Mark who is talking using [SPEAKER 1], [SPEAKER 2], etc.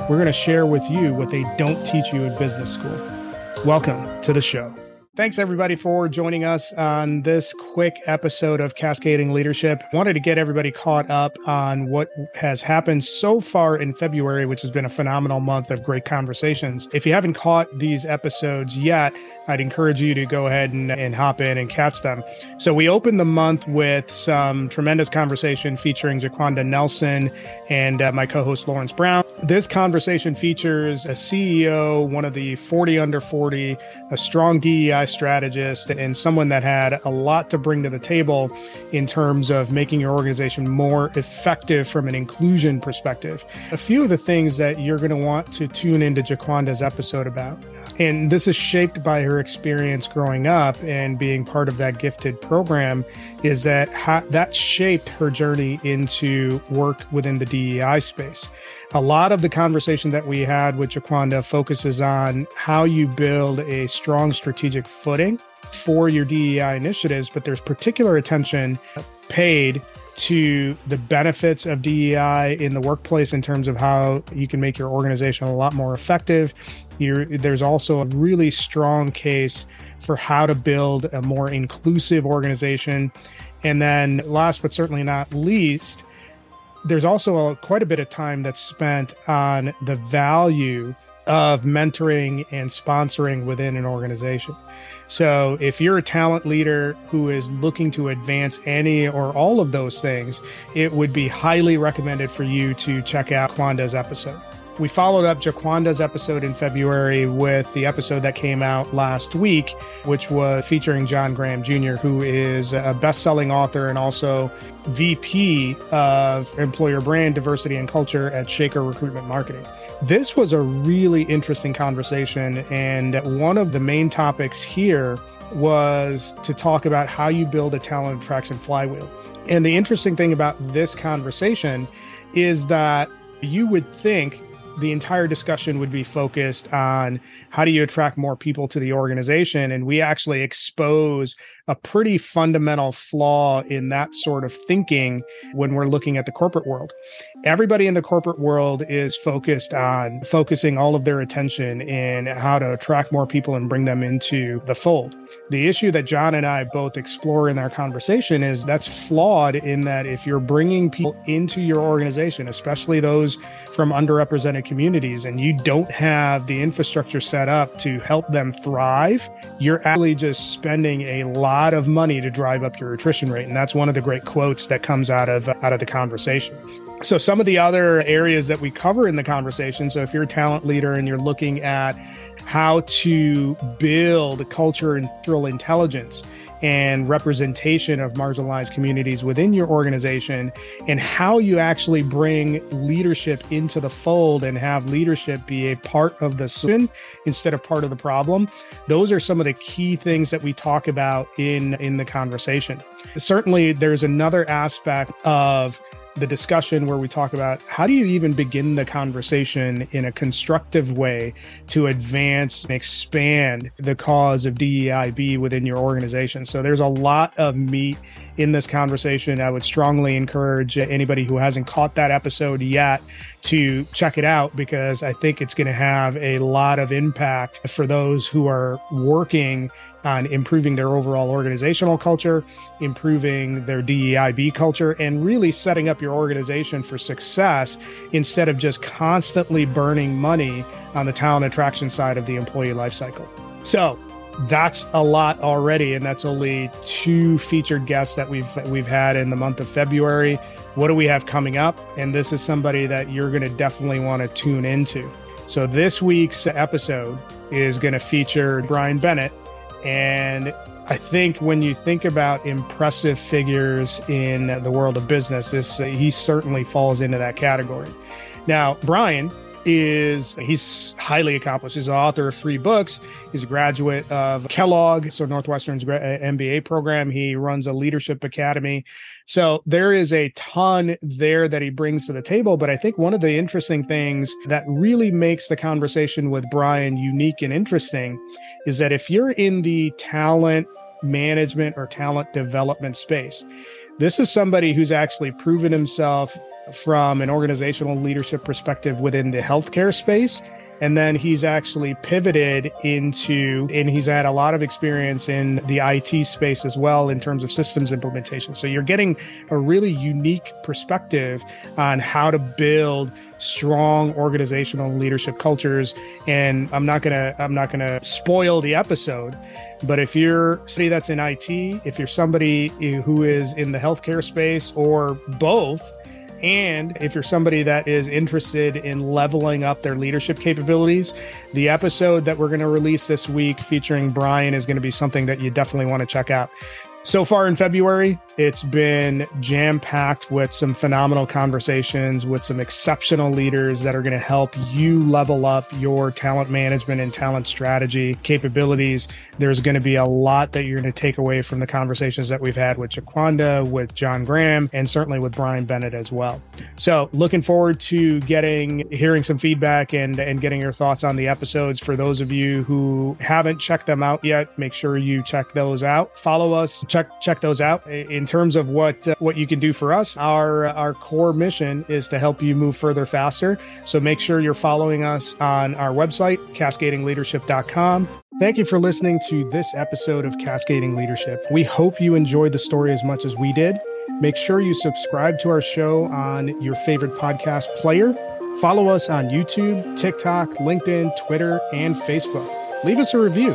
[SPEAKER 1] We're going to share with you what they don't teach you in business school. Welcome to the show. Thanks everybody for joining us on this quick episode of Cascading Leadership. Wanted to get everybody caught up on what has happened so far in February, which has been a phenomenal month of great conversations. If you haven't caught these episodes yet, I'd encourage you to go ahead and, and hop in and catch them. So we opened the month with some tremendous conversation featuring Jiquanda Nelson and uh, my co-host Lawrence Brown. This conversation features a CEO, one of the 40 under 40, a strong DEI strategist and someone that had a lot to bring to the table in terms of making your organization more effective from an inclusion perspective. A few of the things that you're going to want to tune into Jiquanda's episode about. And this is shaped by her experience growing up and being part of that gifted program is that ha- that shaped her journey into work within the DEI space. A lot of the conversation that we had with Jiquanda focuses on how you build a strong strategic footing for your DEI initiatives, but there's particular attention paid to the benefits of DEI in the workplace in terms of how you can make your organization a lot more effective. You're, there's also a really strong case for how to build a more inclusive organization. And then, last but certainly not least, there's also a, quite a bit of time that's spent on the value of mentoring and sponsoring within an organization. So, if you're a talent leader who is looking to advance any or all of those things, it would be highly recommended for you to check out Jiquanda's episode. We followed up Jiquanda's episode in February with the episode that came out last week, which was featuring John Graham Jr., who is a best selling author and also VP of Employer Brand Diversity and Culture at Shaker Recruitment Marketing. This was a really interesting conversation. And one of the main topics here was to talk about how you build a talent attraction flywheel. And the interesting thing about this conversation is that you would think the entire discussion would be focused on how do you attract more people to the organization and we actually expose a pretty fundamental flaw in that sort of thinking when we're looking at the corporate world everybody in the corporate world is focused on focusing all of their attention in how to attract more people and bring them into the fold the issue that John and I both explore in our conversation is that's flawed in that if you're bringing people into your organization, especially those from underrepresented communities, and you don't have the infrastructure set up to help them thrive, you're actually just spending a lot of money to drive up your attrition rate. And that's one of the great quotes that comes out of out of the conversation. So some of the other areas that we cover in the conversation. So if you're a talent leader and you're looking at how to build culture and thrill intelligence and representation of marginalized communities within your organization and how you actually bring leadership into the fold and have leadership be a part of the solution instead of part of the problem those are some of the key things that we talk about in in the conversation certainly there's another aspect of the discussion where we talk about how do you even begin the conversation in a constructive way to advance and expand the cause of DEIB within your organization. So there's a lot of meat in this conversation. I would strongly encourage anybody who hasn't caught that episode yet to check it out because I think it's going to have a lot of impact for those who are working on improving their overall organizational culture, improving their DEIB culture, and really setting up your organization for success instead of just constantly burning money on the talent attraction side of the employee lifecycle. So, that's a lot already and that's only two featured guests that we've we've had in the month of February. What do we have coming up? And this is somebody that you're going to definitely want to tune into. So this week's episode is going to feature Brian Bennett and I think when you think about impressive figures in the world of business, this he certainly falls into that category. Now, Brian is he's highly accomplished. He's the author of three books. He's a graduate of Kellogg, so Northwestern's MBA uh, program. He runs a leadership academy. So there is a ton there that he brings to the table. But I think one of the interesting things that really makes the conversation with Brian unique and interesting is that if you're in the talent management or talent development space, this is somebody who's actually proven himself from an organizational leadership perspective within the healthcare space and then he's actually pivoted into, and he's had a lot of experience in the IT space as well in terms of systems implementation. So you're getting a really unique perspective on how to build strong organizational leadership cultures. And I'm not gonna, I'm not gonna spoil the episode, but if you're say that's in IT, if you're somebody who is in the healthcare space or both, and if you're somebody that is interested in leveling up their leadership capabilities, the episode that we're going to release this week featuring Brian is going to be something that you definitely want to check out. So far in February, it's been jam packed with some phenomenal conversations with some exceptional leaders that are going to help you level up your talent management and talent strategy capabilities. There's going to be a lot that you're going to take away from the conversations that we've had with Jiquanda, with John Graham, and certainly with Brian Bennett as well. So, looking forward to getting hearing some feedback and and getting your thoughts on the episodes. For those of you who haven't checked them out yet, make sure you check those out. Follow us check check those out. In terms of what uh, what you can do for us, our our core mission is to help you move further faster. So make sure you're following us on our website, cascadingleadership.com. Thank you for listening to this episode of Cascading Leadership. We hope you enjoyed the story as much as we did. Make sure you subscribe to our show on your favorite podcast player. Follow us on YouTube, TikTok, LinkedIn, Twitter, and Facebook. Leave us a review.